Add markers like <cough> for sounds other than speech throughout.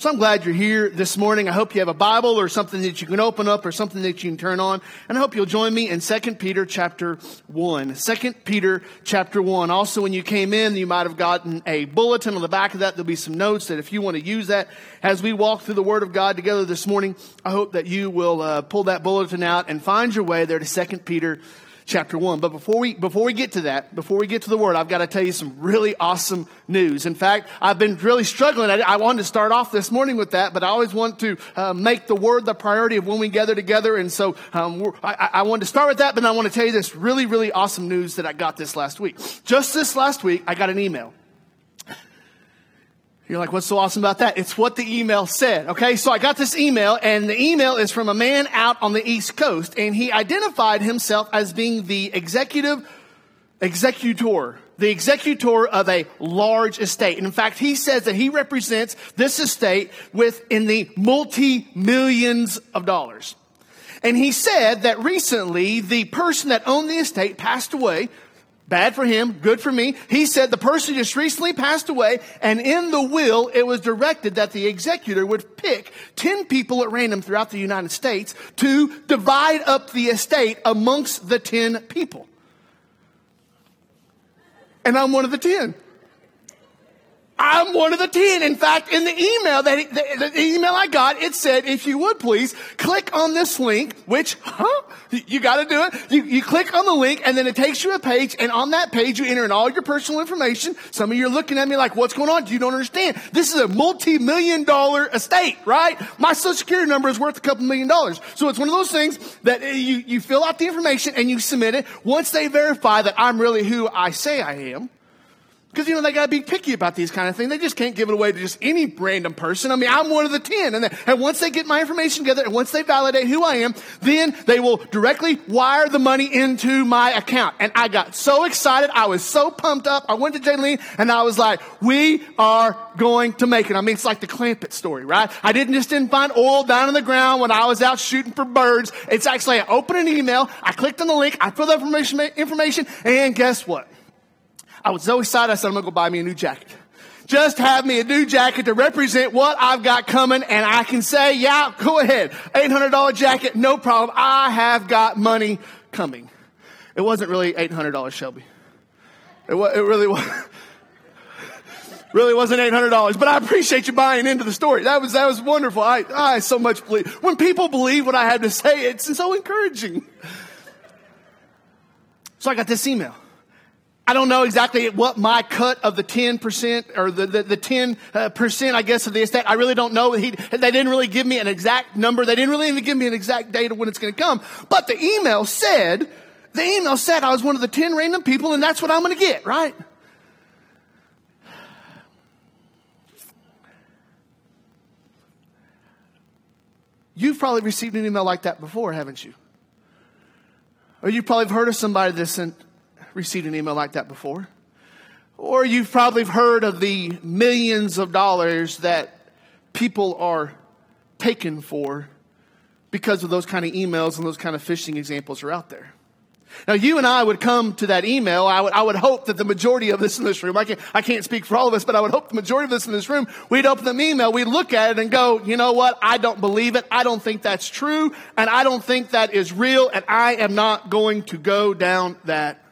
So I'm glad you're here this morning. I hope you have a Bible or something that you can open up or something that you can turn on. And I hope you'll join me in 2 Peter chapter 1. 2 Peter chapter 1. Also, when you came in, you might have gotten a bulletin on the back of that. There'll be some notes that if you want to use that as we walk through the Word of God together this morning, I hope that you will uh, pull that bulletin out and find your way there to 2 Peter chapter 1. But before we, before we get to that, before we get to the word, I've got to tell you some really awesome news. In fact, I've been really struggling. I, I wanted to start off this morning with that, but I always want to uh, make the word the priority of when we gather together. And so um, I, I wanted to start with that, but I want to tell you this really, really awesome news that I got this last week. Just this last week, I got an email. You're like, what's so awesome about that? It's what the email said. Okay. So I got this email and the email is from a man out on the East Coast and he identified himself as being the executive executor, the executor of a large estate. And in fact, he says that he represents this estate with in the multi millions of dollars. And he said that recently the person that owned the estate passed away Bad for him, good for me. He said the person just recently passed away, and in the will, it was directed that the executor would pick 10 people at random throughout the United States to divide up the estate amongst the 10 people. And I'm one of the 10. I'm one of the 10. In fact, in the email that, the, the, email I got, it said, if you would please click on this link, which, huh? You gotta do it. You, you click on the link and then it takes you a page and on that page you enter in all your personal information. Some of you are looking at me like, what's going on? You don't understand. This is a multi-million dollar estate, right? My social security number is worth a couple million dollars. So it's one of those things that uh, you, you fill out the information and you submit it. Once they verify that I'm really who I say I am, because, you know, they got to be picky about these kind of things. They just can't give it away to just any random person. I mean, I'm one of the 10. And, and once they get my information together and once they validate who I am, then they will directly wire the money into my account. And I got so excited. I was so pumped up. I went to Jaylene and I was like, we are going to make it. I mean, it's like the Clampett story, right? I didn't just didn't find oil down in the ground when I was out shooting for birds. It's actually, I opened an email. I clicked on the link. I filled out information, information and guess what? I was so excited. I said, I'm going to go buy me a new jacket. Just have me a new jacket to represent what I've got coming. And I can say, yeah, go ahead. $800 jacket, no problem. I have got money coming. It wasn't really $800, Shelby. It, it really was. <laughs> really wasn't $800, but I appreciate you buying into the story. That was, that was wonderful. I, I so much believe. When people believe what I have to say, it's so encouraging. So I got this email. I don't know exactly what my cut of the 10% or the, the, the 10%, uh, I guess, of the estate. I really don't know. He, they didn't really give me an exact number. They didn't really even give me an exact date of when it's going to come. But the email said, the email said I was one of the 10 random people and that's what I'm going to get, right? You've probably received an email like that before, haven't you? Or you probably have heard of somebody that sent received an email like that before. Or you've probably heard of the millions of dollars that people are taken for because of those kind of emails and those kind of phishing examples are out there. Now, you and I would come to that email. I would, I would hope that the majority of us in this room, I can't, I can't speak for all of us, but I would hope the majority of us in this room, we'd open the email, we'd look at it and go, you know what? I don't believe it. I don't think that's true. And I don't think that is real. And I am not going to go down that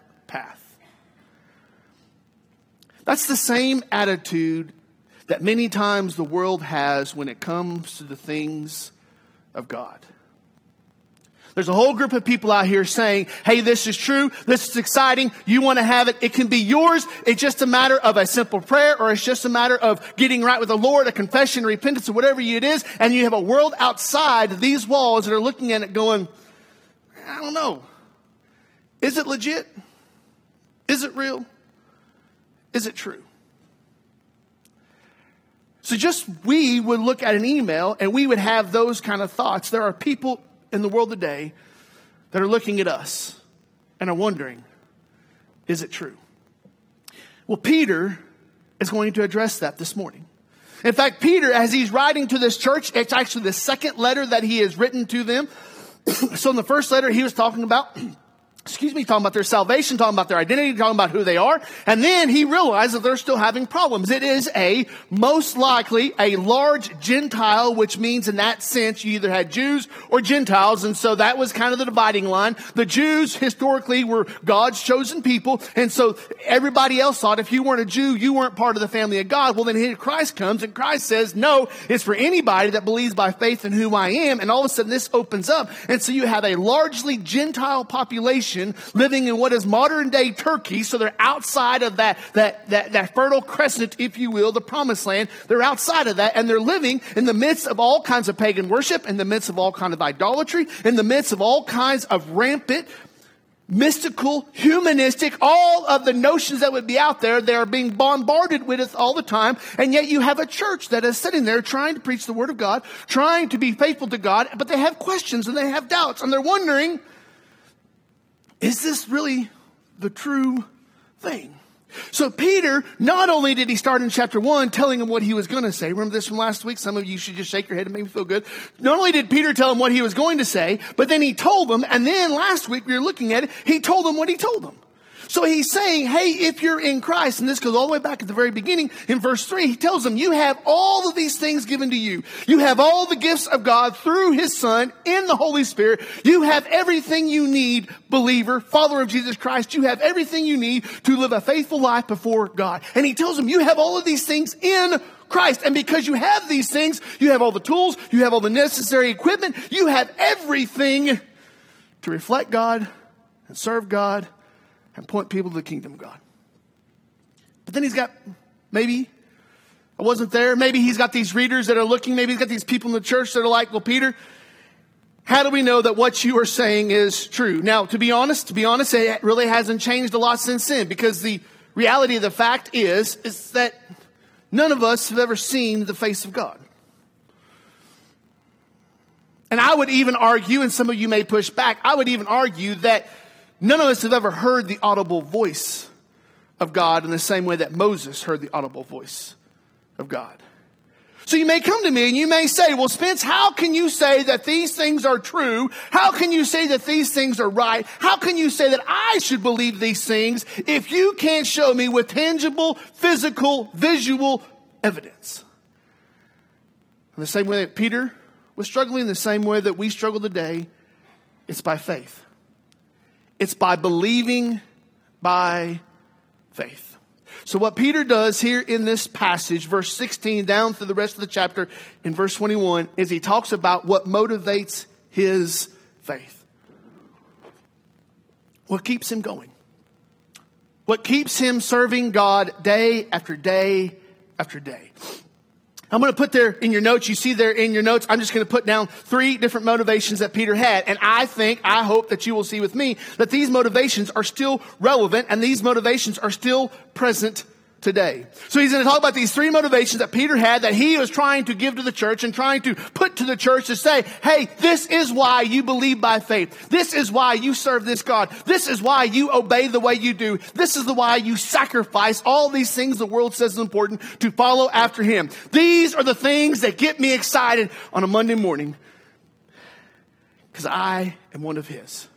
That's the same attitude that many times the world has when it comes to the things of God. There's a whole group of people out here saying, hey, this is true. This is exciting. You want to have it. It can be yours. It's just a matter of a simple prayer or it's just a matter of getting right with the Lord, a confession, repentance, or whatever it is. And you have a world outside these walls that are looking at it going, I don't know. Is it legit? Is it real? Is it true? So just we would look at an email and we would have those kind of thoughts. There are people in the world today that are looking at us and are wondering, is it true? Well, Peter is going to address that this morning. In fact, Peter, as he's writing to this church, it's actually the second letter that he has written to them. <clears throat> so in the first letter, he was talking about <clears throat> excuse me, talking about their salvation, talking about their identity, talking about who they are. And then he realized that they're still having problems. It is a most likely a large Gentile, which means in that sense you either had Jews or Gentiles. And so that was kind of the dividing line. The Jews historically were God's chosen people. And so everybody else thought if you weren't a Jew, you weren't part of the family of God. Well, then here Christ comes and Christ says, no, it's for anybody that believes by faith in who I am. And all of a sudden this opens up. And so you have a largely Gentile population living in what is modern day Turkey. So they're outside of that, that, that, that fertile crescent, if you will, the promised land. They're outside of that and they're living in the midst of all kinds of pagan worship, in the midst of all kinds of idolatry, in the midst of all kinds of rampant mystical, humanistic, all of the notions that would be out there, they are being bombarded with it all the time. And yet you have a church that is sitting there trying to preach the word of God, trying to be faithful to God, but they have questions and they have doubts and they're wondering, is this really the true thing? So Peter, not only did he start in chapter one telling him what he was going to say, remember this from last week? Some of you should just shake your head and make me feel good. Not only did Peter tell him what he was going to say, but then he told them, and then last week we were looking at it, he told them what he told them. So he's saying, hey, if you're in Christ, and this goes all the way back at the very beginning in verse 3, he tells them, you have all of these things given to you. You have all the gifts of God through his Son in the Holy Spirit. You have everything you need, believer, follower of Jesus Christ. You have everything you need to live a faithful life before God. And he tells them, you have all of these things in Christ. And because you have these things, you have all the tools, you have all the necessary equipment, you have everything to reflect God and serve God and point people to the kingdom of God. But then he's got maybe I wasn't there. Maybe he's got these readers that are looking. Maybe he's got these people in the church that are like, well, Peter, how do we know that what you are saying is true? Now, to be honest, to be honest, it really hasn't changed a lot since then because the reality of the fact is, is that none of us have ever seen the face of God. And I would even argue, and some of you may push back, I would even argue that None of us have ever heard the audible voice of God in the same way that Moses heard the audible voice of God. So you may come to me and you may say, well, Spence, how can you say that these things are true? How can you say that these things are right? How can you say that I should believe these things if you can't show me with tangible, physical, visual evidence? In the same way that Peter was struggling, the same way that we struggle today, it's by faith. It's by believing by faith. So what Peter does here in this passage, verse 16 down through the rest of the chapter in verse 21, is he talks about what motivates his faith. What keeps him going? What keeps him serving God day after day after day? I'm going to put there in your notes, you see there in your notes, I'm just going to put down three different motivations that Peter had. And I think, I hope that you will see with me that these motivations are still relevant and these motivations are still present today. So he's going to talk about these three motivations that Peter had that he was trying to give to the church and trying to put to the church to say, hey, this is why you believe by faith. This is why you serve this God. This is why you obey the way you do. This is the why you sacrifice all these things the world says is important to follow after him. These are the things that get me excited on a Monday morning because I am one of his.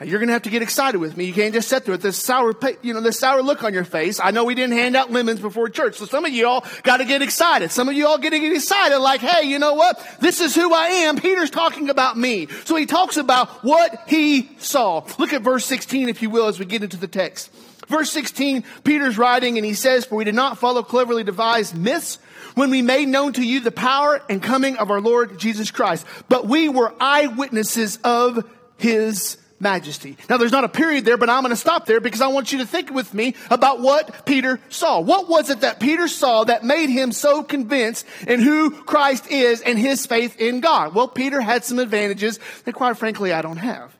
Now you're going to have to get excited with me. You can't just sit there with this sour, you know, this sour look on your face. I know we didn't hand out lemons before church, so some of you all got to get excited. Some of you all getting excited, like, hey, you know what? This is who I am. Peter's talking about me. So he talks about what he saw. Look at verse 16, if you will, as we get into the text. Verse 16, Peter's writing and he says, For we did not follow cleverly devised myths when we made known to you the power and coming of our Lord Jesus Christ, but we were eyewitnesses of his majesty. Now there's not a period there, but I'm going to stop there because I want you to think with me about what Peter saw. What was it that Peter saw that made him so convinced in who Christ is and his faith in God? Well, Peter had some advantages that quite frankly I don't have.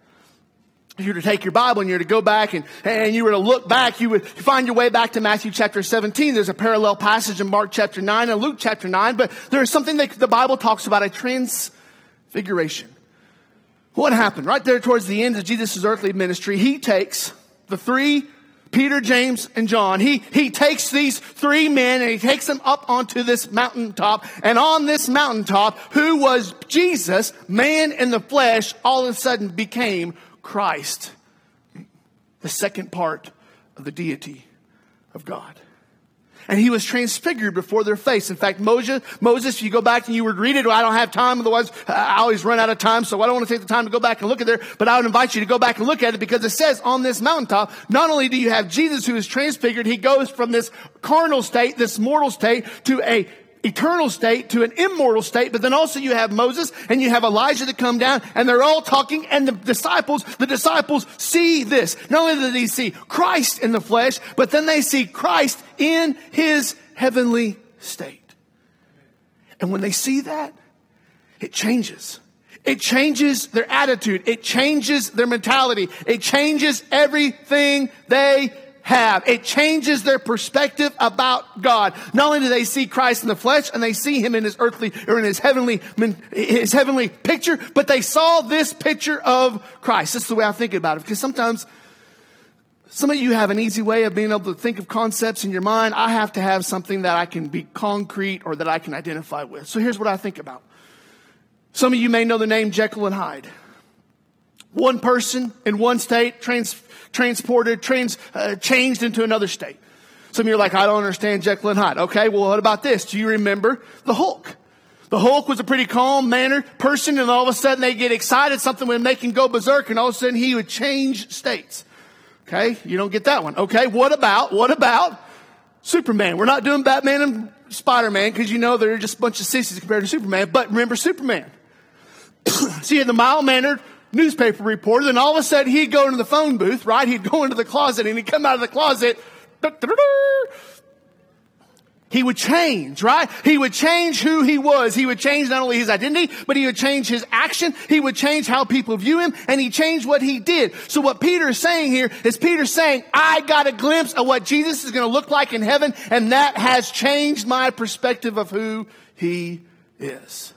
If you were to take your Bible and you were to go back and, and you were to look back, you would find your way back to Matthew chapter 17. There's a parallel passage in Mark chapter 9 and Luke chapter 9, but there is something that the Bible talks about, a transfiguration. What happened? Right there towards the end of Jesus' earthly ministry, he takes the three Peter, James, and John. He, he takes these three men and he takes them up onto this mountaintop. And on this mountaintop, who was Jesus, man in the flesh, all of a sudden became Christ the second part of the deity of God and he was transfigured before their face. In fact, Moses, Moses, if you go back and you would read it, I don't have time, otherwise I always run out of time, so I don't want to take the time to go back and look at there, but I would invite you to go back and look at it because it says on this mountaintop, not only do you have Jesus who is transfigured, he goes from this carnal state, this mortal state, to a eternal state to an immortal state, but then also you have Moses and you have Elijah to come down and they're all talking and the disciples, the disciples see this. Not only do they see Christ in the flesh, but then they see Christ in his heavenly state. And when they see that, it changes. It changes their attitude. It changes their mentality. It changes everything they have. It changes their perspective about God. Not only do they see Christ in the flesh and they see him in his earthly or in his heavenly, his heavenly picture, but they saw this picture of Christ. That's the way I think about it because sometimes some of you have an easy way of being able to think of concepts in your mind. I have to have something that I can be concrete or that I can identify with. So here's what I think about. Some of you may know the name Jekyll and Hyde. One person in one state, trans- transported, trans, uh, changed into another state. Some of you are like, I don't understand Jekyll and Hyde. Okay, well, what about this? Do you remember the Hulk? The Hulk was a pretty calm mannered person, and all of a sudden they get excited, something would make him go berserk, and all of a sudden he would change states. Okay, you don't get that one. Okay, what about, what about Superman? We're not doing Batman and Spider Man because you know they're just a bunch of sissies compared to Superman, but remember Superman. <clears throat> See, the mild mannered newspaper reporter, then all of a sudden he'd go into the phone booth, right? He'd go into the closet and he'd come out of the closet. He would change, right? He would change who he was. He would change not only his identity, but he would change his action. He would change how people view him and he changed what he did. So what Peter is saying here is Peter saying, I got a glimpse of what Jesus is going to look like in heaven and that has changed my perspective of who he is.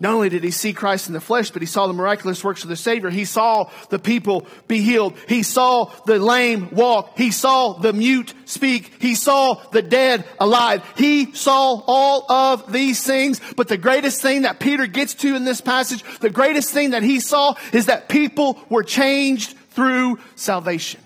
Not only did he see Christ in the flesh, but he saw the miraculous works of the Savior. He saw the people be healed. He saw the lame walk. He saw the mute speak. He saw the dead alive. He saw all of these things. But the greatest thing that Peter gets to in this passage, the greatest thing that he saw is that people were changed through salvation.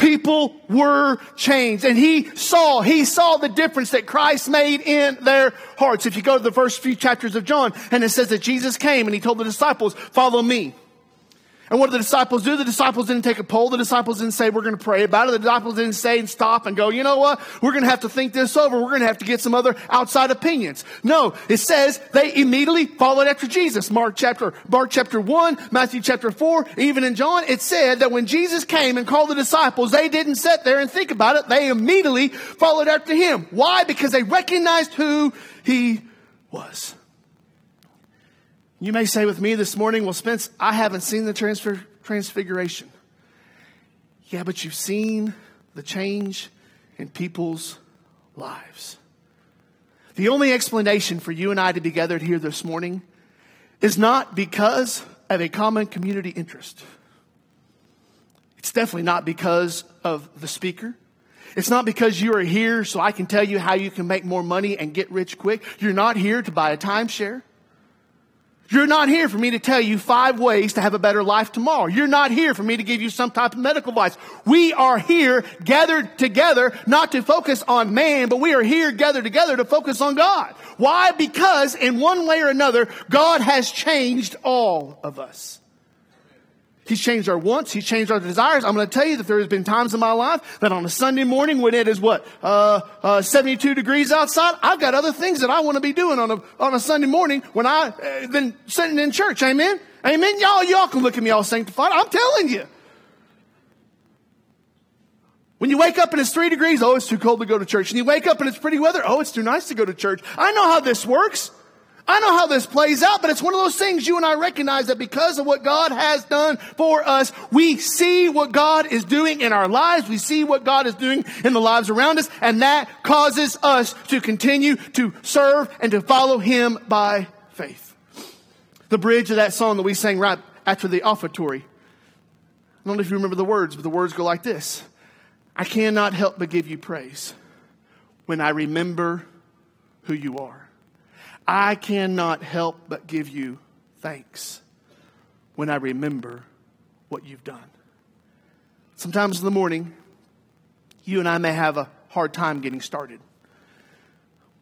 People were changed and he saw, he saw the difference that Christ made in their hearts. If you go to the first few chapters of John and it says that Jesus came and he told the disciples, follow me. And what did the disciples do? The disciples didn't take a poll. The disciples didn't say, we're going to pray about it. The disciples didn't say and stop and go, you know what? We're going to have to think this over. We're going to have to get some other outside opinions. No, it says they immediately followed after Jesus. Mark chapter, Mark chapter 1, Matthew chapter 4, even in John, it said that when Jesus came and called the disciples, they didn't sit there and think about it. They immediately followed after him. Why? Because they recognized who he was. You may say with me this morning, well, Spence, I haven't seen the transfer, transfiguration. Yeah, but you've seen the change in people's lives. The only explanation for you and I to be gathered here this morning is not because of a common community interest. It's definitely not because of the speaker. It's not because you are here so I can tell you how you can make more money and get rich quick. You're not here to buy a timeshare. You're not here for me to tell you five ways to have a better life tomorrow. You're not here for me to give you some type of medical advice. We are here gathered together not to focus on man, but we are here gathered together to focus on God. Why? Because in one way or another, God has changed all of us. He's changed our wants. He's changed our desires. I'm going to tell you that there has been times in my life that on a Sunday morning when it is what, uh, uh, 72 degrees outside, I've got other things that I want to be doing on a, on a Sunday morning when I, uh, been sitting in church. Amen? Amen? Y'all, y'all can look at me all sanctified. I'm telling you. When you wake up and it's three degrees, oh, it's too cold to go to church. And you wake up and it's pretty weather, oh, it's too nice to go to church. I know how this works. I know how this plays out, but it's one of those things you and I recognize that because of what God has done for us, we see what God is doing in our lives. We see what God is doing in the lives around us, and that causes us to continue to serve and to follow Him by faith. The bridge of that song that we sang right after the offertory. I don't know if you remember the words, but the words go like this I cannot help but give you praise when I remember who you are. I cannot help but give you thanks when I remember what you've done. Sometimes in the morning, you and I may have a hard time getting started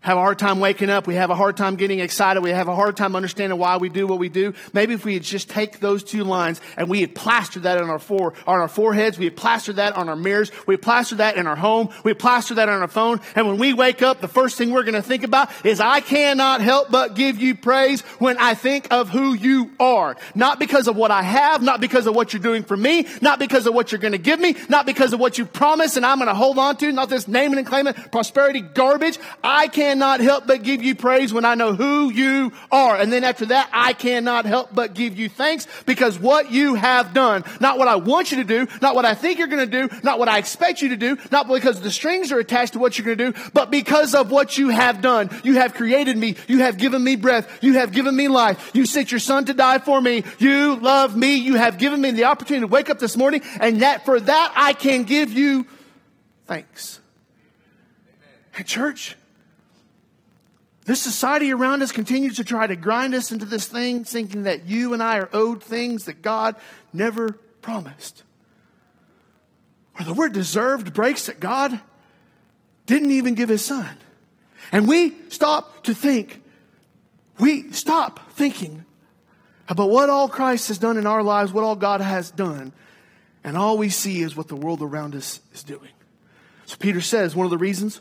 have a hard time waking up. We have a hard time getting excited. We have a hard time understanding why we do what we do. Maybe if we had just take those two lines and we had plastered that on our fore, on our foreheads, we had plastered that on our mirrors, we had plastered that in our home, we had plastered that on our phone, and when we wake up, the first thing we're going to think about is I cannot help but give you praise when I think of who you are. Not because of what I have, not because of what you're doing for me, not because of what you're going to give me, not because of what you promised and I'm going to hold on to, not this naming and claiming prosperity garbage. I can cannot help but give you praise when I know who you are. And then after that, I cannot help but give you thanks because what you have done, not what I want you to do, not what I think you're going to do, not what I expect you to do, not because the strings are attached to what you're going to do, but because of what you have done. You have created me. You have given me breath. You have given me life. You sent your son to die for me. You love me. You have given me the opportunity to wake up this morning and that for that I can give you thanks. Church, this society around us continues to try to grind us into this thing, thinking that you and I are owed things that God never promised. Or the word deserved breaks that God didn't even give his son. And we stop to think, we stop thinking about what all Christ has done in our lives, what all God has done, and all we see is what the world around us is doing. So Peter says one of the reasons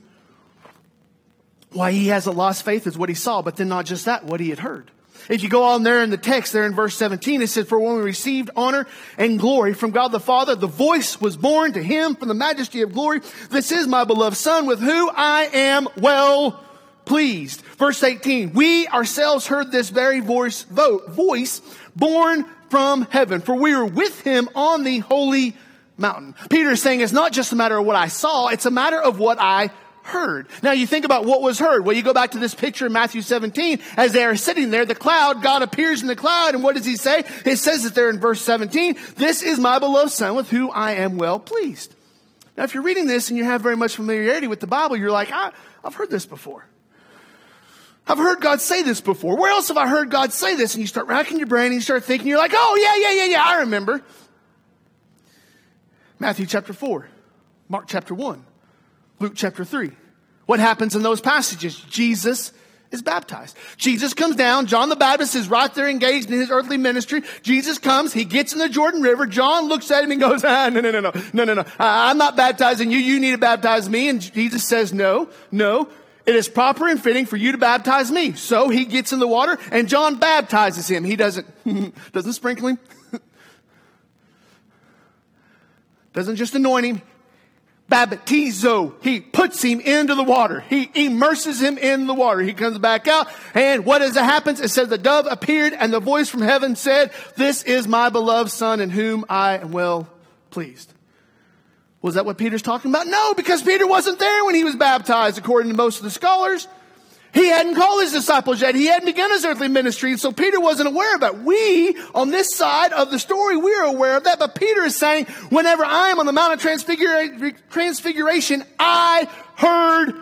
why he hasn't lost faith is what he saw, but then not just that, what he had heard. If you go on there in the text, there in verse 17, it says, For when we received honor and glory from God the Father, the voice was borne to him from the majesty of glory. This is my beloved Son with whom I am well pleased. Verse 18, we ourselves heard this very voice, vote, voice borne from heaven, for we were with him on the holy mountain. Peter is saying it's not just a matter of what I saw, it's a matter of what I heard. Now you think about what was heard. Well, you go back to this picture in Matthew 17. As they are sitting there, the cloud, God appears in the cloud. And what does he say? It says it there in verse 17. This is my beloved son with whom I am well pleased. Now, if you're reading this and you have very much familiarity with the Bible, you're like, I, I've heard this before. I've heard God say this before. Where else have I heard God say this? And you start racking your brain and you start thinking, you're like, oh, yeah, yeah, yeah, yeah, I remember. Matthew chapter 4, Mark chapter 1, Luke chapter 3. What happens in those passages? Jesus is baptized. Jesus comes down. John the Baptist is right there engaged in his earthly ministry. Jesus comes. He gets in the Jordan River. John looks at him and goes, <laughs> ah, no, no, no, no, no, no, no. I'm not baptizing you. You need to baptize me. And Jesus says, no, no. It is proper and fitting for you to baptize me. So he gets in the water and John baptizes him. He doesn't, <laughs> doesn't sprinkle him. <laughs> doesn't just anoint him baptizo. He puts him into the water. He immerses him in the water. He comes back out. And what is it happens? It says the dove appeared and the voice from heaven said, this is my beloved son in whom I am well pleased. Was that what Peter's talking about? No, because Peter wasn't there when he was baptized, according to most of the scholars. He hadn't called his disciples yet. He hadn't begun his earthly ministry. And so Peter wasn't aware of that. We, on this side of the story, we're aware of that. But Peter is saying, whenever I am on the Mount of Transfiguration, I heard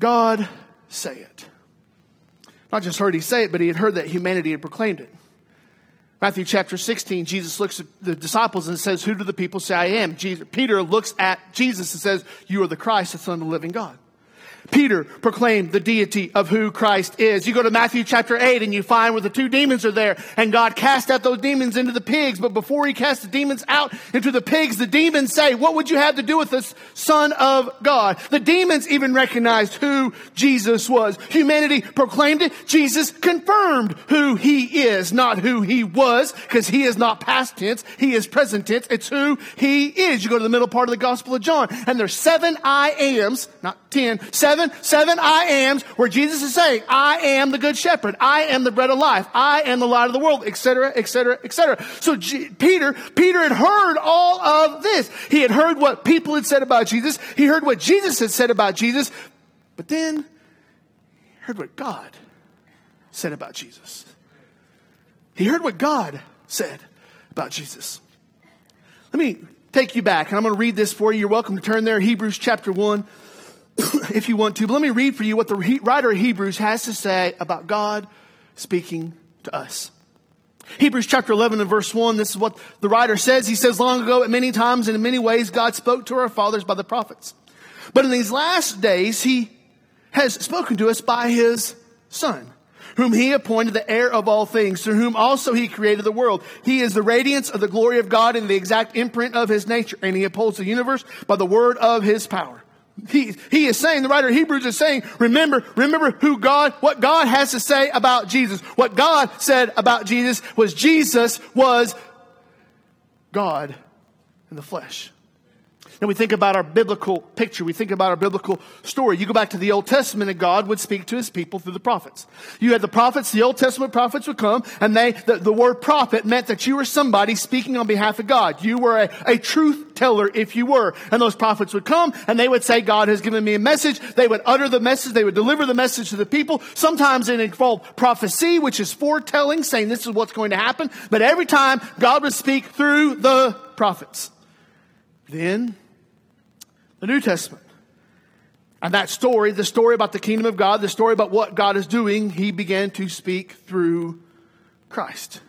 God say it. Not just heard he say it, but he had heard that humanity had proclaimed it. Matthew chapter 16, Jesus looks at the disciples and says, Who do the people say I am? Jesus, Peter looks at Jesus and says, You are the Christ, the Son of the living God. Peter proclaimed the deity of who Christ is. You go to Matthew chapter 8 and you find where the two demons are there and God cast out those demons into the pigs. But before he cast the demons out into the pigs, the demons say, what would you have to do with this son of God? The demons even recognized who Jesus was. Humanity proclaimed it. Jesus confirmed who he is, not who he was, because he is not past tense. He is present tense. It's who he is. You go to the middle part of the gospel of John and there's seven I ams, not ten, seven seven, seven I ams where Jesus is saying, I am the good shepherd. I am the bread of life. I am the light of the world, etc., etc., etc. So G- Peter, Peter had heard all of this. He had heard what people had said about Jesus. He heard what Jesus had said about Jesus. But then he heard what God said about Jesus. He heard what God said about Jesus. Let me take you back, and I'm going to read this for you. You're welcome to turn there, Hebrews chapter 1. <coughs> if you want to. But let me read for you what the writer of Hebrews has to say about God speaking to us. Hebrews chapter 11 and verse 1, this is what the writer says. He says, long ago, at many times and in many ways, God spoke to our fathers by the prophets. But in these last days, he has spoken to us by his son, whom he appointed the heir of all things, through whom also he created the world. He is the radiance of the glory of God and the exact imprint of his nature, and he upholds the universe by the word of his power. He, he is saying, the writer of Hebrews is saying, remember, remember who God, what God has to say about Jesus. What God said about Jesus was Jesus was God in the flesh. And we think about our biblical picture. We think about our biblical story. You go back to the Old Testament and God would speak to his people through the prophets. You had the prophets, the Old Testament prophets would come and they, the, the word prophet meant that you were somebody speaking on behalf of God. You were a, a truth teller if you were. And those prophets would come and they would say, God has given me a message. They would utter the message. They would deliver the message to the people. Sometimes it involved prophecy, which is foretelling, saying this is what's going to happen. But every time God would speak through the prophets. Then the New Testament. And that story, the story about the kingdom of God, the story about what God is doing, he began to speak through Christ.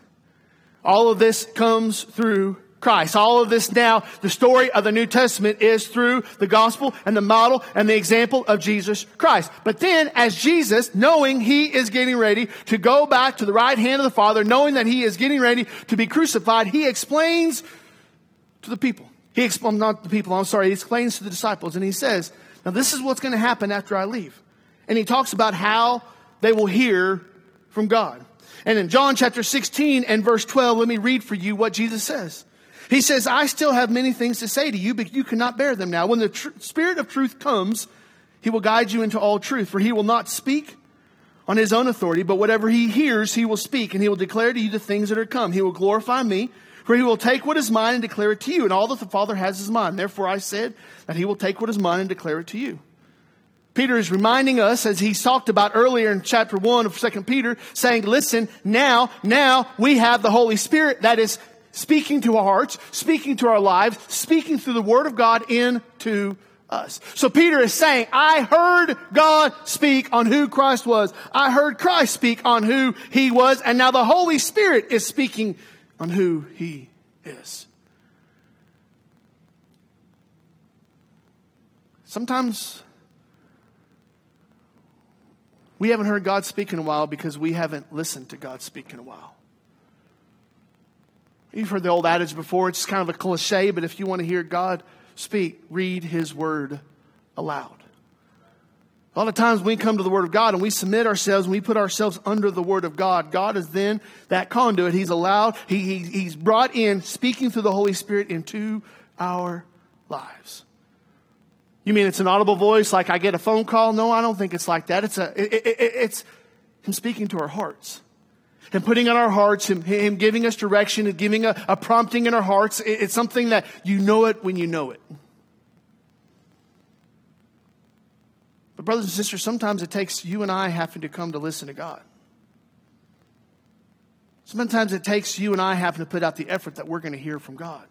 All of this comes through Christ. All of this now, the story of the New Testament is through the gospel and the model and the example of Jesus Christ. But then, as Jesus, knowing he is getting ready to go back to the right hand of the Father, knowing that he is getting ready to be crucified, he explains to the people he explains, um, not the people, I'm sorry, he explains to the disciples and he says, Now this is what's going to happen after I leave. And he talks about how they will hear from God. And in John chapter 16 and verse 12, let me read for you what Jesus says. He says, I still have many things to say to you, but you cannot bear them now. When the tr- Spirit of truth comes, he will guide you into all truth, for he will not speak on his own authority, but whatever he hears, he will speak, and he will declare to you the things that are come. He will glorify me for he will take what is mine and declare it to you, and all that the Father has is mine. Therefore I said that he will take what is mine and declare it to you. Peter is reminding us, as he's talked about earlier in chapter 1 of 2 Peter, saying, listen, now, now we have the Holy Spirit that is speaking to our hearts, speaking to our lives, speaking through the Word of God into us. So Peter is saying, I heard God speak on who Christ was. I heard Christ speak on who he was. And now the Holy Spirit is speaking on who He is. Sometimes we haven't heard God speak in a while because we haven't listened to God speak in a while. You've heard the old adage before, it's kind of a cliche, but if you want to hear God speak, read His Word aloud. A lot of times we come to the Word of God and we submit ourselves and we put ourselves under the Word of God. God is then that conduit. He's allowed, he, he, He's brought in, speaking through the Holy Spirit into our lives. You mean it's an audible voice like I get a phone call? No, I don't think it's like that. It's, a, it, it, it's Him speaking to our hearts. And putting in our hearts, him, him giving us direction and giving a, a prompting in our hearts. It, it's something that you know it when you know it. But, brothers and sisters, sometimes it takes you and I having to come to listen to God. Sometimes it takes you and I having to put out the effort that we're going to hear from God.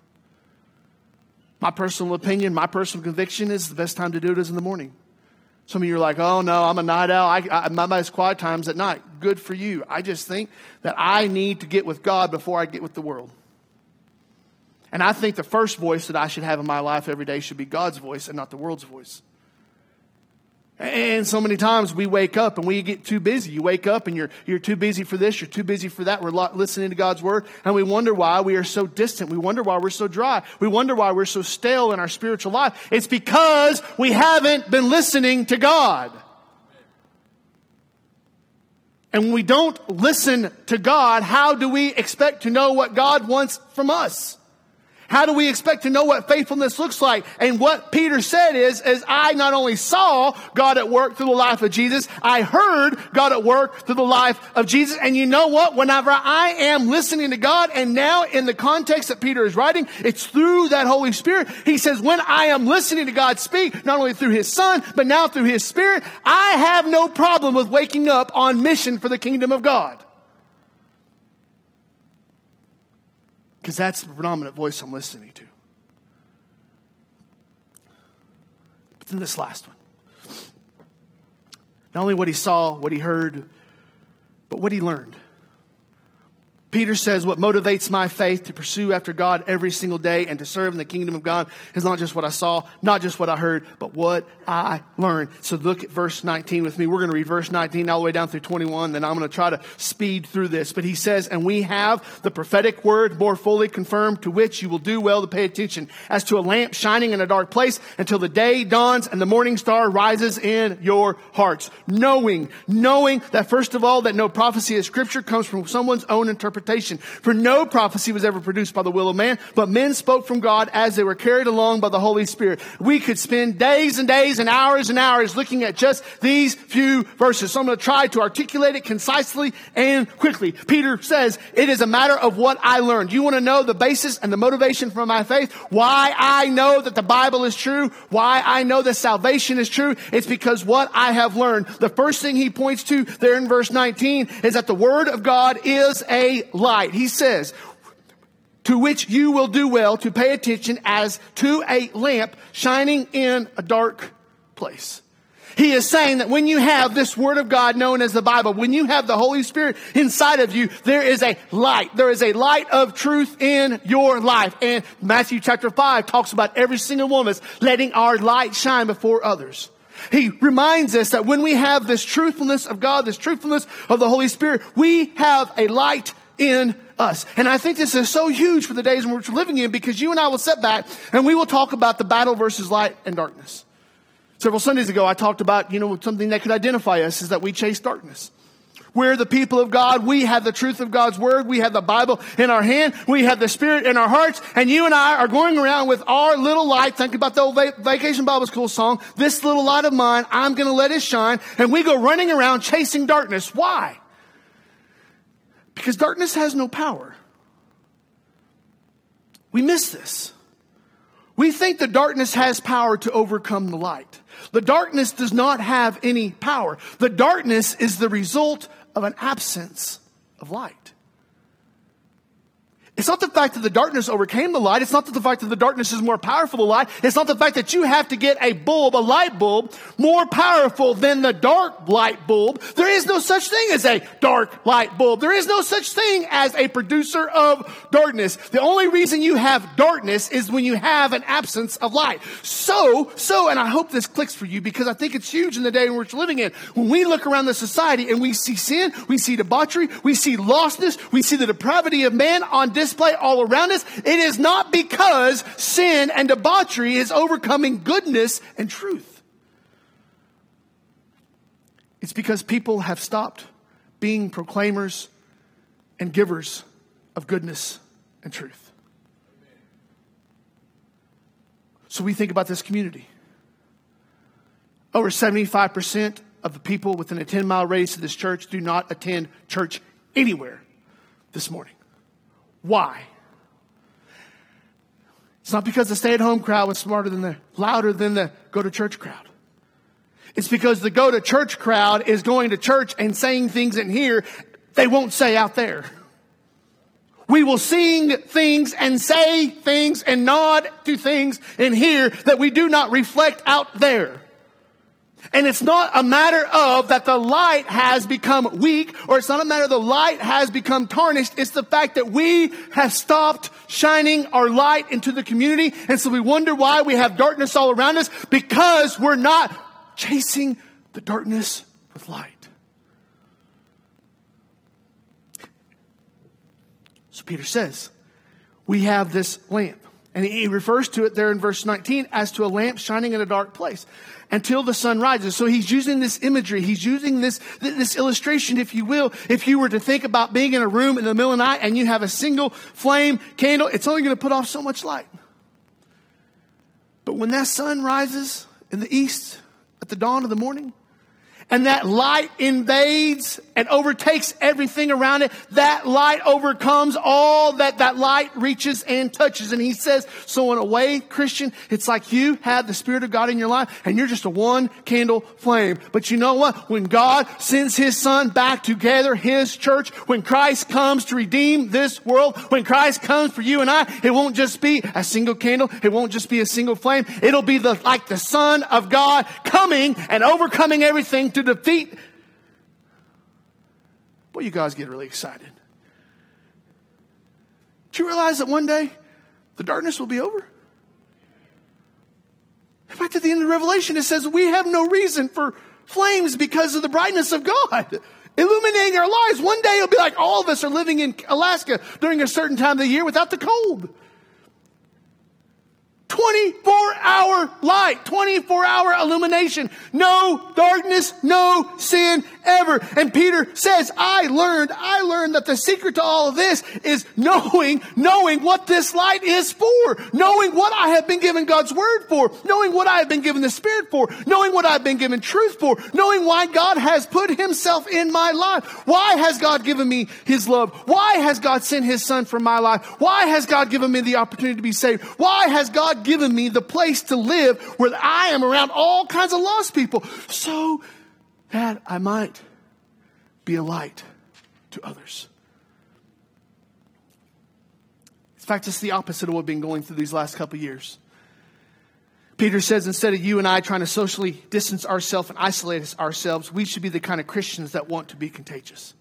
My personal opinion, my personal conviction is the best time to do it is in the morning. Some of you are like, oh no, I'm a night owl. I, I, my most quiet time's at night. Good for you. I just think that I need to get with God before I get with the world. And I think the first voice that I should have in my life every day should be God's voice and not the world's voice. And so many times we wake up and we get too busy. You wake up and you're, you're too busy for this, you're too busy for that. We're listening to God's word and we wonder why we are so distant. We wonder why we're so dry. We wonder why we're so stale in our spiritual life. It's because we haven't been listening to God. And when we don't listen to God, how do we expect to know what God wants from us? How do we expect to know what faithfulness looks like? And what Peter said is, is I not only saw God at work through the life of Jesus, I heard God at work through the life of Jesus. And you know what? Whenever I am listening to God, and now in the context that Peter is writing, it's through that Holy Spirit. He says, when I am listening to God speak, not only through His Son, but now through His Spirit, I have no problem with waking up on mission for the kingdom of God. Because that's the predominant voice I'm listening to. But then this last one. Not only what he saw, what he heard, but what he learned. Peter says, What motivates my faith to pursue after God every single day and to serve in the kingdom of God is not just what I saw, not just what I heard, but what I learned. So look at verse 19 with me. We're going to read verse 19 all the way down through 21, then I'm going to try to speed through this. But he says, And we have the prophetic word more fully confirmed, to which you will do well to pay attention, as to a lamp shining in a dark place until the day dawns and the morning star rises in your hearts. Knowing, knowing that first of all, that no prophecy of scripture comes from someone's own interpretation interpretation. For no prophecy was ever produced by the will of man, but men spoke from God as they were carried along by the Holy Spirit. We could spend days and days and hours and hours looking at just these few verses. So I'm going to try to articulate it concisely and quickly. Peter says, it is a matter of what I learned. You want to know the basis and the motivation for my faith? Why I know that the Bible is true? Why I know that salvation is true? It's because what I have learned. The first thing he points to there in verse 19 is that the Word of God is a light. He says, to which you will do well to pay attention as to a lamp shining in a dark place. He is saying that when you have this Word of God known as the Bible, when you have the Holy Spirit inside of you, there is a light. There is a light of truth in your life. And Matthew chapter 5 talks about every single one of us letting our light shine before others. He reminds us that when we have this truthfulness of God, this truthfulness of the Holy Spirit, we have a light in us. And I think this is so huge for the days in which we're living in because you and I will sit back and we will talk about the battle versus light and darkness. Several Sundays ago, I talked about, you know, something that could identify us is that we chase darkness. We're the people of God. We have the truth of God's word. We have the Bible in our hand. We have the Spirit in our hearts. And you and I are going around with our little light. Think about the old Vacation Bible School song. This little light of mine, I'm going to let it shine. And we go running around chasing darkness. Why? Because darkness has no power. We miss this. We think the darkness has power to overcome the light. The darkness does not have any power. The darkness is the result of an absence of light. It's not the fact that the darkness overcame the light. It's not that the fact that the darkness is more powerful than light. It's not the fact that you have to get a bulb, a light bulb, more powerful than the dark light bulb. There is no such thing as a dark light bulb. There is no such thing as a producer of darkness. The only reason you have darkness is when you have an absence of light. So, so, and I hope this clicks for you because I think it's huge in the day in which we're living in. When we look around the society and we see sin, we see debauchery, we see lostness, we see the depravity of man on display display all around us, it is not because sin and debauchery is overcoming goodness and truth. It's because people have stopped being proclaimers and givers of goodness and truth. So we think about this community. Over 75% of the people within a 10 mile radius of this church do not attend church anywhere this morning. Why? It's not because the stay at home crowd was smarter than the, louder than the go to church crowd. It's because the go to church crowd is going to church and saying things in here they won't say out there. We will sing things and say things and nod to things in here that we do not reflect out there. And it's not a matter of that the light has become weak or it's not a matter the light has become tarnished. It's the fact that we have stopped shining our light into the community. And so we wonder why we have darkness all around us because we're not chasing the darkness with light. So Peter says, we have this lamp. And he refers to it there in verse 19 as to a lamp shining in a dark place until the sun rises. So he's using this imagery. He's using this, this illustration, if you will. If you were to think about being in a room in the middle of the night and you have a single flame candle, it's only going to put off so much light. But when that sun rises in the east at the dawn of the morning, and that light invades and overtakes everything around it. That light overcomes all that that light reaches and touches. And he says, so in a way, Christian, it's like you have the Spirit of God in your life and you're just a one candle flame. But you know what? When God sends his son back to gather his church, when Christ comes to redeem this world, when Christ comes for you and I, it won't just be a single candle. It won't just be a single flame. It'll be the, like the son of God coming and overcoming everything to defeat. Boy, you guys get really excited. Do you realize that one day the darkness will be over? In fact, at the end of Revelation, it says we have no reason for flames because of the brightness of God illuminating our lives. One day it'll be like all of us are living in Alaska during a certain time of the year without the cold. 24 hour light, 24 hour illumination, no darkness, no sin ever. And Peter says, I learned, I learned that the secret to all of this is knowing, knowing what this light is for, knowing what I have been given God's word for, knowing what I have been given the Spirit for, knowing what I've been given truth for, knowing why God has put himself in my life. Why has God given me his love? Why has God sent his son for my life? Why has God given me the opportunity to be saved? Why has God given me the place to live where I am around all kinds of lost people so that I might be a light to others. In fact, it's the opposite of what we've been going through these last couple years. Peter says instead of you and I trying to socially distance ourselves and isolate ourselves, we should be the kind of Christians that want to be contagious.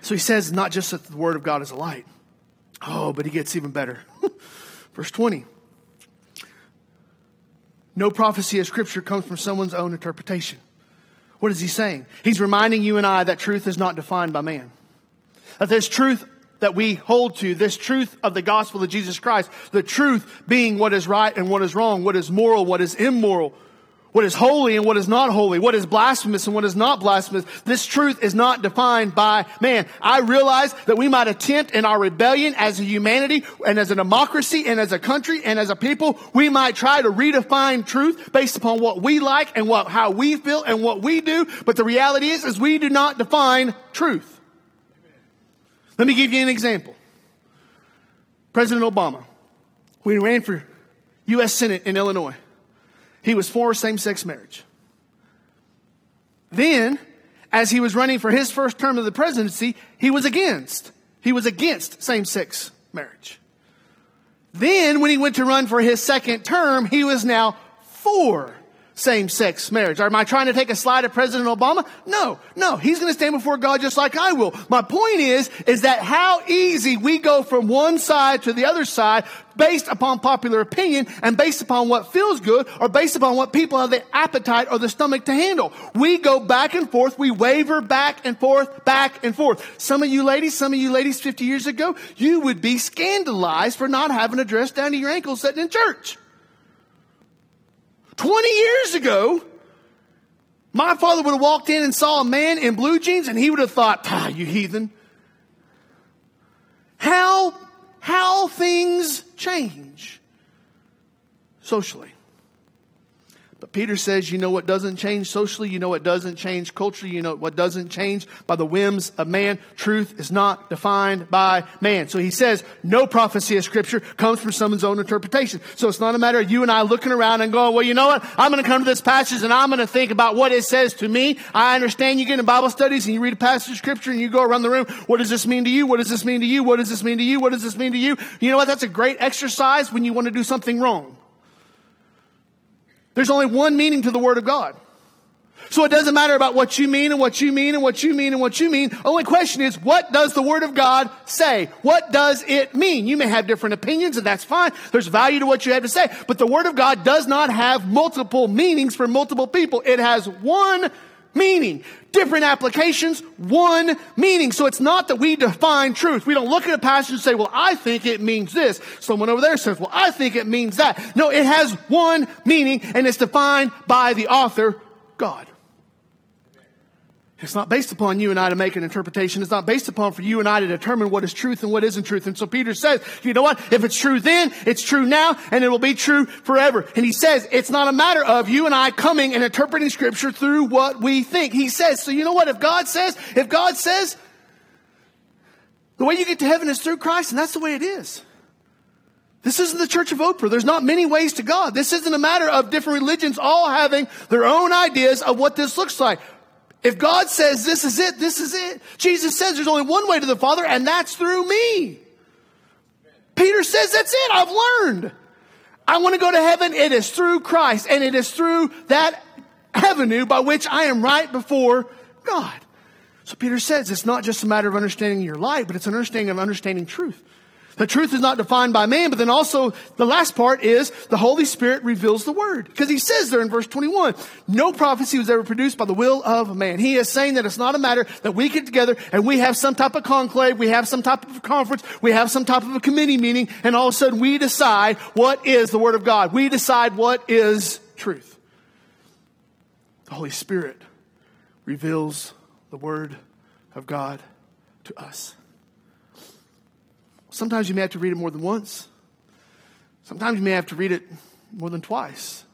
So he says not just that the Word of God is a light, Oh, but he gets even better. <laughs> Verse 20. No prophecy of Scripture comes from someone's own interpretation. What is he saying? He's reminding you and I that truth is not defined by man. That there's truth that we hold to, this truth of the gospel of Jesus Christ, the truth being what is right and what is wrong, what is moral, what is immoral, what is holy and what is not holy, what is blasphemous and what is not blasphemous. This truth is not defined by man. I realize that we might attempt in our rebellion as a humanity and as a democracy and as a country and as a people, we might try to redefine truth based upon what we like and what, how we feel and what we do. But the reality is, is we do not define truth. Let me give you an example. President Obama, when he ran for U.S. Senate in Illinois, he was for same sex marriage. Then, as he was running for his first term of the presidency, he was against. He was against same sex marriage. Then, when he went to run for his second term, he was now for same sex marriage. Am I trying to take a slide at President Obama? No, no. He's going to stand before God just like I will. My point is, is that how easy we go from one side to the other side based upon popular opinion and based upon what feels good or based upon what people have the appetite or the stomach to handle. We go back and forth. We waver back and forth, back and forth. Some of you ladies, some of you ladies 50 years ago, you would be scandalized for not having a dress down to your ankles sitting in church. 20 years ago, my father would have walked in and saw a man in blue jeans and he would have thought, ah, you heathen. How, how things change socially. Peter says, you know what doesn't change socially? You know what doesn't change culturally? You know what doesn't change by the whims of man? Truth is not defined by man. So he says, no prophecy of scripture comes from someone's own interpretation. So it's not a matter of you and I looking around and going, well, you know what? I'm going to come to this passage and I'm going to think about what it says to me. I understand you get in Bible studies and you read a passage of scripture and you go around the room. What does this mean to you? What does this mean to you? What does this mean to you? What does this mean to you? You know what? That's a great exercise when you want to do something wrong. There's only one meaning to the Word of God. So it doesn't matter about what you mean and what you mean and what you mean and what you mean. Only question is, what does the Word of God say? What does it mean? You may have different opinions and that's fine. There's value to what you have to say. But the Word of God does not have multiple meanings for multiple people. It has one meaning. Different applications, one meaning. So it's not that we define truth. We don't look at a passage and say, well, I think it means this. Someone over there says, well, I think it means that. No, it has one meaning and it's defined by the author, God. It's not based upon you and I to make an interpretation. It's not based upon for you and I to determine what is truth and what isn't truth. And so Peter says, you know what? If it's true then, it's true now, and it will be true forever. And he says, it's not a matter of you and I coming and interpreting scripture through what we think. He says, so you know what? If God says, if God says, the way you get to heaven is through Christ, and that's the way it is. This isn't the church of Oprah. There's not many ways to God. This isn't a matter of different religions all having their own ideas of what this looks like. If God says this is it, this is it. Jesus says there's only one way to the Father, and that's through me. Peter says that's it. I've learned. I want to go to heaven. It is through Christ, and it is through that avenue by which I am right before God. So Peter says it's not just a matter of understanding your life, but it's an understanding of understanding truth. The truth is not defined by man, but then also the last part is the Holy Spirit reveals the word. Because he says there in verse 21, no prophecy was ever produced by the will of man. He is saying that it's not a matter that we get together and we have some type of conclave, we have some type of conference, we have some type of a committee meeting, and all of a sudden we decide what is the word of God. We decide what is truth. The Holy Spirit reveals the word of God to us. Sometimes you may have to read it more than once. Sometimes you may have to read it more than twice.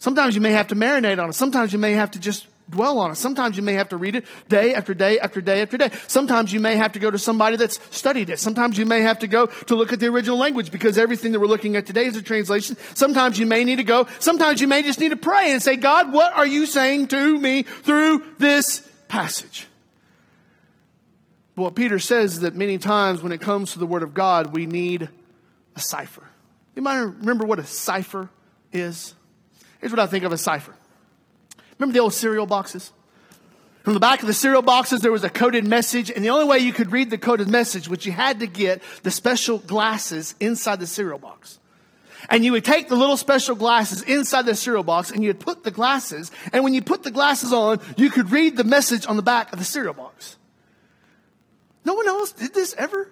Sometimes you may have to marinate on it. Sometimes you may have to just dwell on it. Sometimes you may have to read it day after day after day after day. Sometimes you may have to go to somebody that's studied it. Sometimes you may have to go to look at the original language because everything that we're looking at today is a translation. Sometimes you may need to go. Sometimes you may just need to pray and say, God, what are you saying to me through this passage? But what Peter says is that many times when it comes to the Word of God, we need a cipher. You might remember what a cipher is? Here's what I think of a cipher. Remember the old cereal boxes? From the back of the cereal boxes, there was a coded message, and the only way you could read the coded message was you had to get the special glasses inside the cereal box. And you would take the little special glasses inside the cereal box and you'd put the glasses, and when you put the glasses on, you could read the message on the back of the cereal box. No one else did this ever?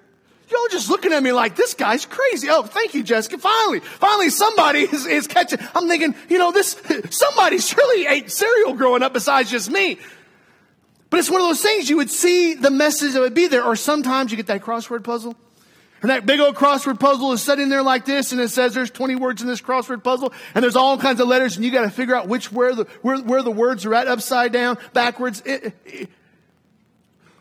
Y'all just looking at me like this guy's crazy. Oh, thank you, Jessica. Finally, finally somebody <laughs> is, is catching. I'm thinking, you know, this, <laughs> somebody surely ate cereal growing up besides just me. But it's one of those things you would see the message that would be there, or sometimes you get that crossword puzzle. And that big old crossword puzzle is sitting there like this, and it says there's 20 words in this crossword puzzle, and there's all kinds of letters, and you got to figure out which where the where, where the words are at, upside down, backwards. It, it,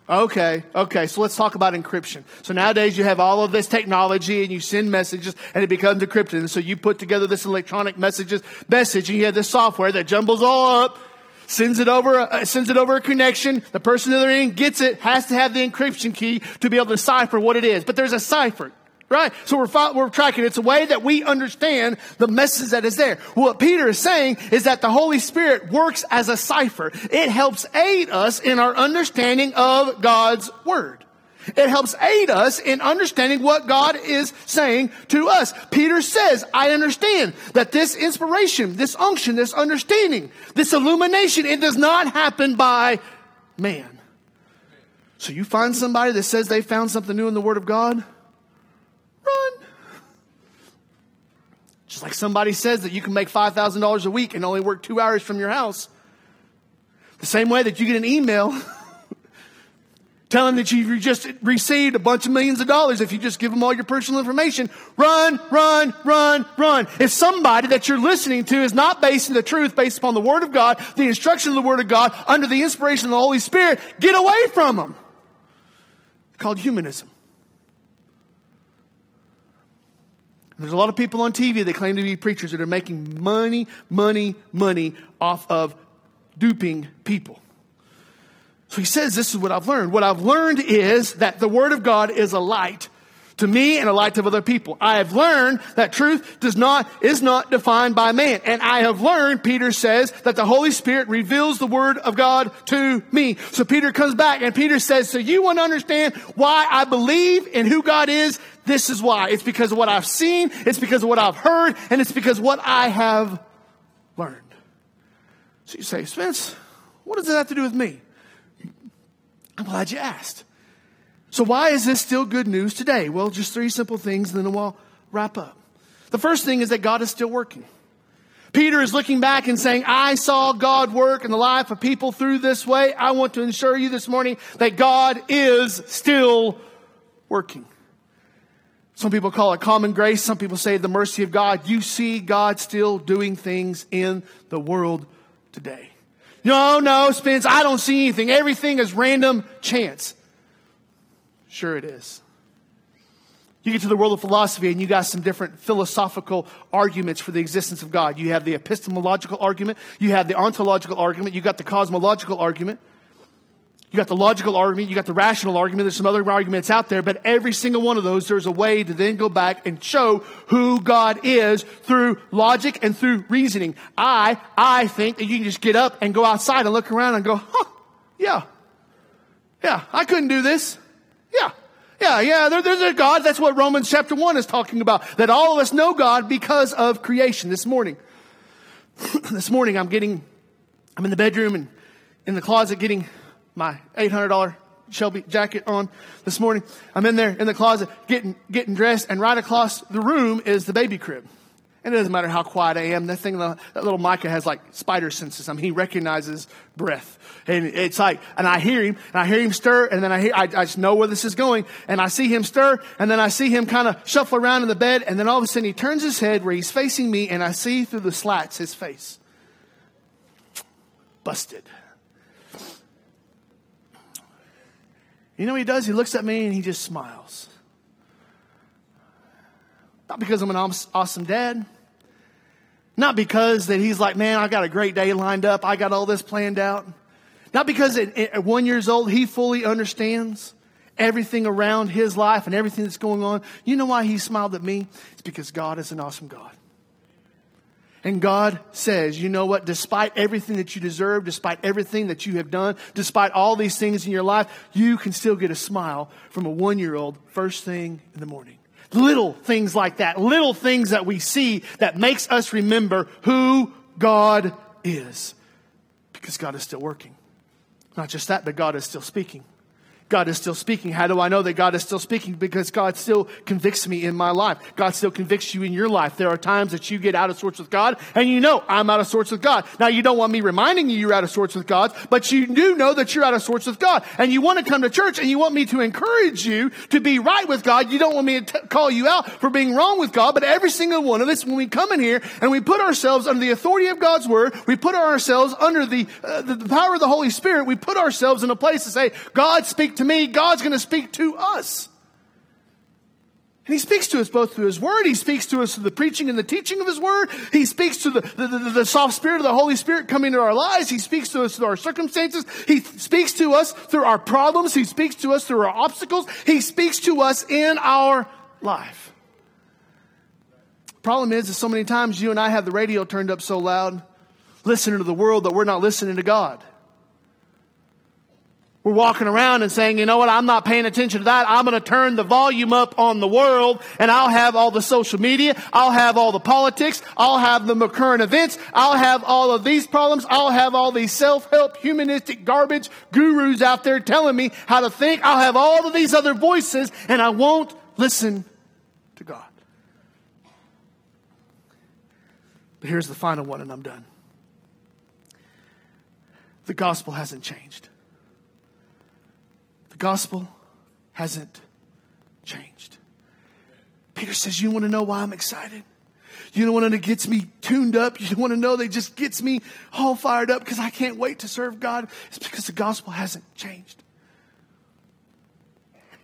Okay, okay, so let's talk about encryption. So nowadays you have all of this technology and you send messages and it becomes encrypted. And so you put together this electronic messages message and you have this software that jumbles all up, sends it over, uh, sends it over a connection. The person on the other end gets it, has to have the encryption key to be able to decipher what it is. But there's a cipher. Right? So we're, we're tracking. It's a way that we understand the message that is there. What Peter is saying is that the Holy Spirit works as a cipher. It helps aid us in our understanding of God's Word. It helps aid us in understanding what God is saying to us. Peter says, I understand that this inspiration, this unction, this understanding, this illumination, it does not happen by man. So you find somebody that says they found something new in the Word of God, Run. Just like somebody says that you can make $5,000 a week and only work two hours from your house. The same way that you get an email <laughs> telling that you just received a bunch of millions of dollars if you just give them all your personal information. Run, run, run, run. If somebody that you're listening to is not based in the truth, based upon the Word of God, the instruction of the Word of God, under the inspiration of the Holy Spirit, get away from them. It's called humanism. There's a lot of people on TV that claim to be preachers that are making money, money, money off of duping people. So he says, This is what I've learned. What I've learned is that the Word of God is a light to me and a light of other people. I have learned that truth does not, is not defined by man. And I have learned, Peter says, that the Holy Spirit reveals the Word of God to me. So Peter comes back and Peter says, so you want to understand why I believe in who God is? This is why. It's because of what I've seen, it's because of what I've heard, and it's because what I have learned. So you say, Spence, what does that have to do with me? I'm glad you asked. So, why is this still good news today? Well, just three simple things, and then we'll wrap up. The first thing is that God is still working. Peter is looking back and saying, I saw God work in the life of people through this way. I want to assure you this morning that God is still working. Some people call it common grace. Some people say the mercy of God. You see God still doing things in the world today. No, no, Spence, I don't see anything. Everything is random chance. Sure, it is. You get to the world of philosophy and you got some different philosophical arguments for the existence of God. You have the epistemological argument, you have the ontological argument, you got the cosmological argument, you got the logical argument, you got the rational argument, there's some other arguments out there, but every single one of those, there's a way to then go back and show who God is through logic and through reasoning. I, I think that you can just get up and go outside and look around and go, huh, yeah, Yeah, I couldn't do this. Yeah. Yeah, yeah, there, there's a God. That's what Romans chapter 1 is talking about. That all of us know God because of creation this morning. <clears throat> this morning I'm getting, I'm in the bedroom and in the closet getting my $800 Shelby jacket on this morning. I'm in there in the closet getting, getting dressed and right across the room is the baby crib. And it doesn't matter how quiet I am. That thing, that little Micah has like spider senses. I mean, he recognizes breath. And it's like, and I hear him, and I hear him stir, and then I hear, I, I just know where this is going, and I see him stir, and then I see him kind of shuffle around in the bed, and then all of a sudden he turns his head where he's facing me, and I see through the slats his face. Busted. You know what he does? He looks at me and he just smiles. Not because I'm an awesome dad, not because that he's like, man, I got a great day lined up. I got all this planned out. Not because at, at one years old, he fully understands everything around his life and everything that's going on. You know why he smiled at me? It's because God is an awesome God. And God says, you know what? Despite everything that you deserve, despite everything that you have done, despite all these things in your life, you can still get a smile from a one year old first thing in the morning. Little things like that, little things that we see that makes us remember who God is. Because God is still working. Not just that, but God is still speaking. God is still speaking. How do I know that God is still speaking? Because God still convicts me in my life. God still convicts you in your life. There are times that you get out of sorts with God and you know I'm out of sorts with God. Now you don't want me reminding you you're out of sorts with God, but you do know that you're out of sorts with God and you want to come to church and you want me to encourage you to be right with God. You don't want me to t- call you out for being wrong with God, but every single one of us, when we come in here and we put ourselves under the authority of God's word, we put ourselves under the, uh, the, the power of the Holy Spirit, we put ourselves in a place to say, God, speak to me, God's going to speak to us. And he speaks to us both through his word. He speaks to us through the preaching and the teaching of his word. He speaks to the, the, the, the, soft spirit of the Holy Spirit coming into our lives. He speaks to us through our circumstances. He speaks to us through our problems. He speaks to us through our obstacles. He speaks to us in our life. Problem is, is so many times you and I have the radio turned up so loud, listening to the world that we're not listening to God. We're walking around and saying, you know what, I'm not paying attention to that. I'm going to turn the volume up on the world and I'll have all the social media. I'll have all the politics. I'll have the current events. I'll have all of these problems. I'll have all these self-help, humanistic garbage gurus out there telling me how to think. I'll have all of these other voices and I won't listen to God. But here's the final one and I'm done. The gospel hasn't changed. The gospel hasn't changed. Peter says, You want to know why I'm excited? You want to know gets me tuned up. You want to know that just gets me all fired up because I can't wait to serve God. It's because the gospel hasn't changed.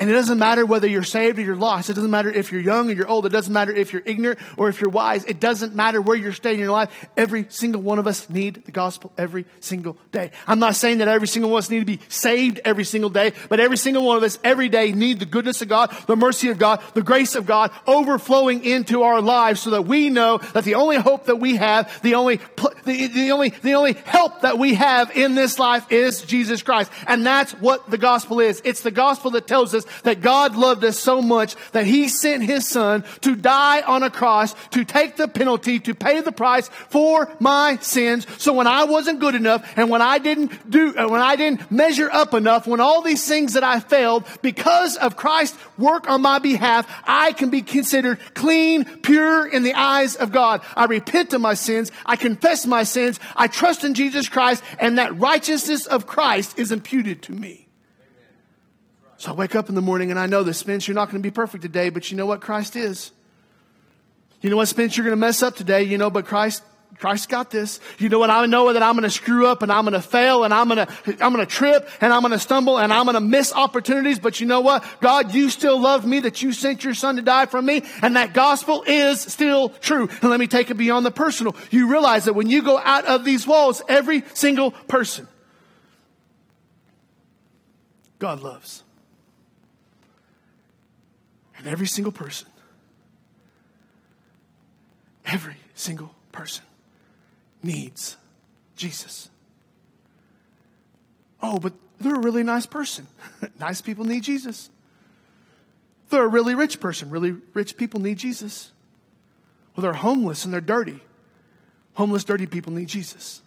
And it doesn't matter whether you're saved or you're lost. It doesn't matter if you're young or you're old. It doesn't matter if you're ignorant or if you're wise. It doesn't matter where you're staying in your life. Every single one of us need the gospel every single day. I'm not saying that every single one of us need to be saved every single day, but every single one of us every day need the goodness of God, the mercy of God, the grace of God overflowing into our lives so that we know that the only hope that we have, the only, the, the only, the only help that we have in this life is Jesus Christ. And that's what the gospel is. It's the gospel that tells us that God loved us so much that he sent his son to die on a cross, to take the penalty, to pay the price for my sins. So when I wasn't good enough and when I didn't do, uh, when I didn't measure up enough, when all these things that I failed, because of Christ's work on my behalf, I can be considered clean, pure in the eyes of God. I repent of my sins. I confess my sins. I trust in Jesus Christ and that righteousness of Christ is imputed to me. So I wake up in the morning and I know that, Spence, you're not going to be perfect today, but you know what Christ is. You know what, Spence, you're going to mess up today, you know, but Christ, Christ got this. You know what? I know that I'm going to screw up and I'm going to fail and I'm going to, I'm going to trip and I'm going to stumble and I'm going to miss opportunities. But you know what? God, you still love me that you sent your son to die for me. And that gospel is still true. And let me take it beyond the personal. You realize that when you go out of these walls, every single person, God loves. And every single person, every single person needs Jesus. Oh, but they're a really nice person. <laughs> nice people need Jesus. They're a really rich person. Really rich people need Jesus. Well, they're homeless and they're dirty. Homeless, dirty people need Jesus.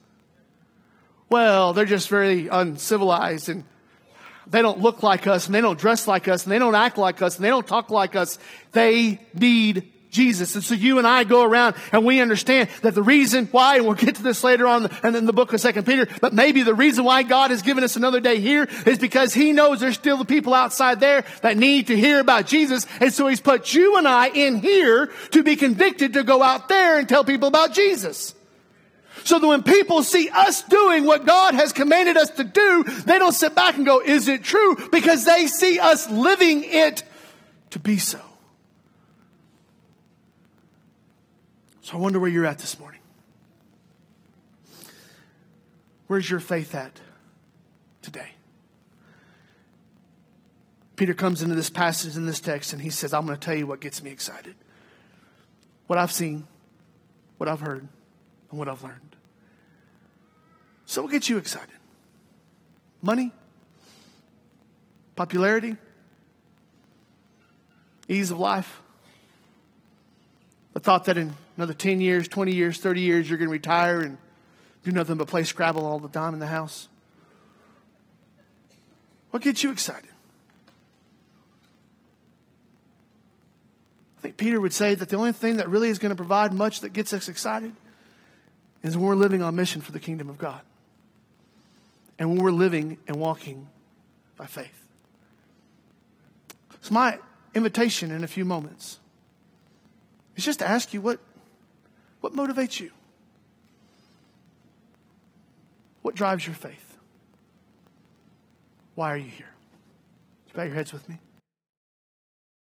Well, they're just very uncivilized and they don't look like us and they don't dress like us and they don't act like us and they don't talk like us. They need Jesus. And so you and I go around and we understand that the reason why, and we'll get to this later on and in the book of Second Peter, but maybe the reason why God has given us another day here is because He knows there's still the people outside there that need to hear about Jesus. And so He's put you and I in here to be convicted to go out there and tell people about Jesus. So that when people see us doing what God has commanded us to do, they don't sit back and go, is it true? Because they see us living it to be so. So I wonder where you're at this morning. Where's your faith at today? Peter comes into this passage in this text and he says, I'm going to tell you what gets me excited. What I've seen, what I've heard, and what I've learned. So, what gets you excited? Money? Popularity? Ease of life? The thought that in another 10 years, 20 years, 30 years, you're going to retire and do nothing but play Scrabble all the time in the house? What gets you excited? I think Peter would say that the only thing that really is going to provide much that gets us excited is when we're living on mission for the kingdom of God. And when we're living and walking by faith. So, my invitation in a few moments is just to ask you what, what motivates you? What drives your faith? Why are you here? Bow your heads with me.